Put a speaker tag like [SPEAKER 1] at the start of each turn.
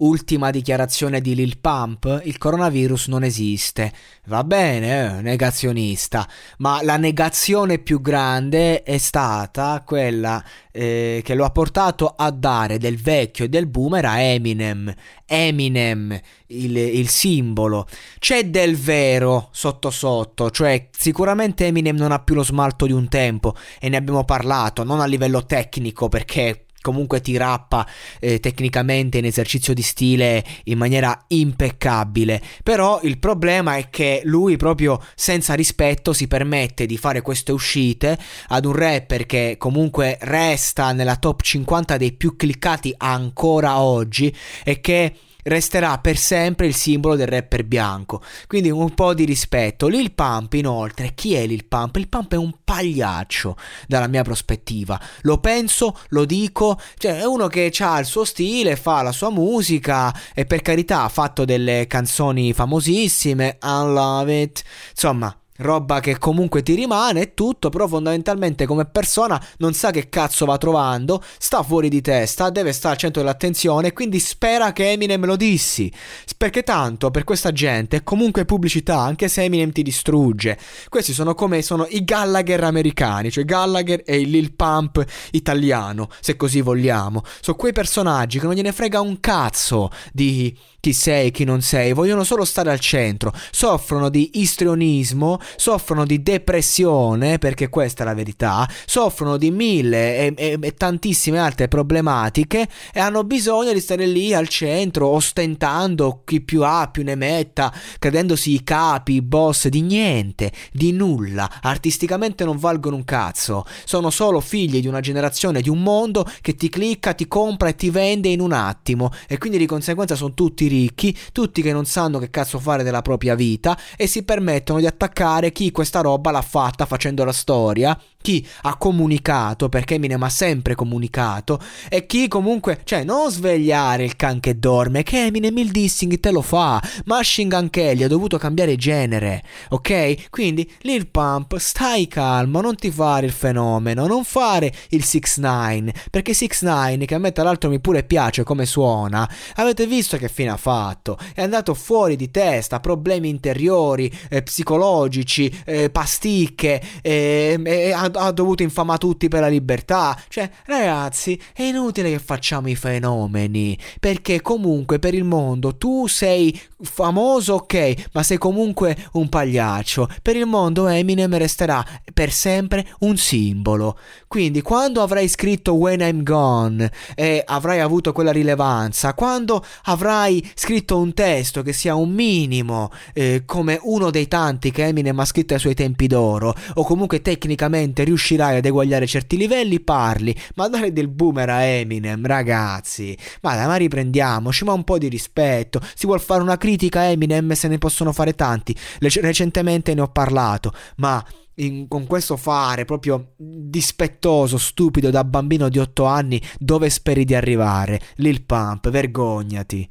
[SPEAKER 1] Ultima dichiarazione di Lil Pump, il coronavirus non esiste. Va bene, eh, negazionista, ma la negazione più grande è stata quella eh, che lo ha portato a dare del vecchio e del boomer a Eminem. Eminem, il, il simbolo. C'è del vero sotto sotto, cioè sicuramente Eminem non ha più lo smalto di un tempo e ne abbiamo parlato, non a livello tecnico perché comunque ti rappa eh, tecnicamente in esercizio di stile in maniera impeccabile. Però il problema è che lui proprio senza rispetto si permette di fare queste uscite ad un rapper che comunque resta nella top 50 dei più cliccati ancora oggi e che resterà per sempre il simbolo del rapper bianco. Quindi un po' di rispetto. Lil Pump, inoltre, chi è Lil Pump? Lil Pump è un pagliaccio dalla mia prospettiva. Lo penso, lo dico, cioè è uno che ha il suo stile, fa la sua musica e per carità ha fatto delle canzoni famosissime, I Love It, insomma roba che comunque ti rimane e tutto, però fondamentalmente come persona non sa che cazzo va trovando, sta fuori di testa, deve stare al centro dell'attenzione, quindi spera che Eminem lo dissi. Perché tanto per questa gente è comunque pubblicità, anche se Eminem ti distrugge. Questi sono come sono i Gallagher americani, cioè Gallagher e il Lil Pump italiano, se così vogliamo. Sono quei personaggi che non gliene frega un cazzo di chi sei, chi non sei, vogliono solo stare al centro, soffrono di istrionismo, soffrono di depressione, perché questa è la verità, soffrono di mille e, e, e tantissime altre problematiche e hanno bisogno di stare lì al centro, ostentando chi più ha, più ne metta, credendosi i capi, i boss di niente, di nulla, artisticamente non valgono un cazzo, sono solo figli di una generazione, di un mondo che ti clicca, ti compra e ti vende in un attimo. E quindi di conseguenza sono tutti ricchi, tutti che non sanno che cazzo fare della propria vita e si permettono di attaccare chi questa roba l'ha fatta facendo la storia, chi ha comunicato, perché Eminem ha sempre comunicato, e chi comunque, cioè non svegliare il can che dorme, che Eminem il dissing te lo fa, Machine Gun Kelly ha dovuto cambiare genere, ok? Quindi Lil Pump, stai calmo, non ti fare il fenomeno, non fare il 6 9 perché 6 9 che a me tra l'altro mi pure piace come suona, avete visto che fine ha fatto? È andato fuori di testa, problemi interiori, eh, psicologici, eh, pasticche, eh, ha, ha, dovuto infamare tutti per la libertà. Cioè, ragazzi, è inutile che facciamo i fenomeni, perché comunque per il mondo tu sei famoso, ok, ma sei comunque un pagliaccio. Per il mondo Eminem resterà per sempre un simbolo. Quindi quando avrai scritto When I'm Gone e avrai avuto quella rilevanza, quando avrai scritto un testo che sia un minimo eh, come uno dei tanti che Eminem ha scritto ai suoi tempi d'oro, o comunque tecnicamente riuscirai ad eguagliare certi livelli, parli, ma dare del boomer a Eminem, ragazzi, ma dai, ma riprendiamoci, ma un po' di rispetto, si vuol fare una critica a Eminem, se ne possono fare tanti, recentemente ne ho parlato, ma in, con questo fare proprio dispettoso, stupido da bambino di 8 anni, dove speri di arrivare? Lil Pump, vergognati.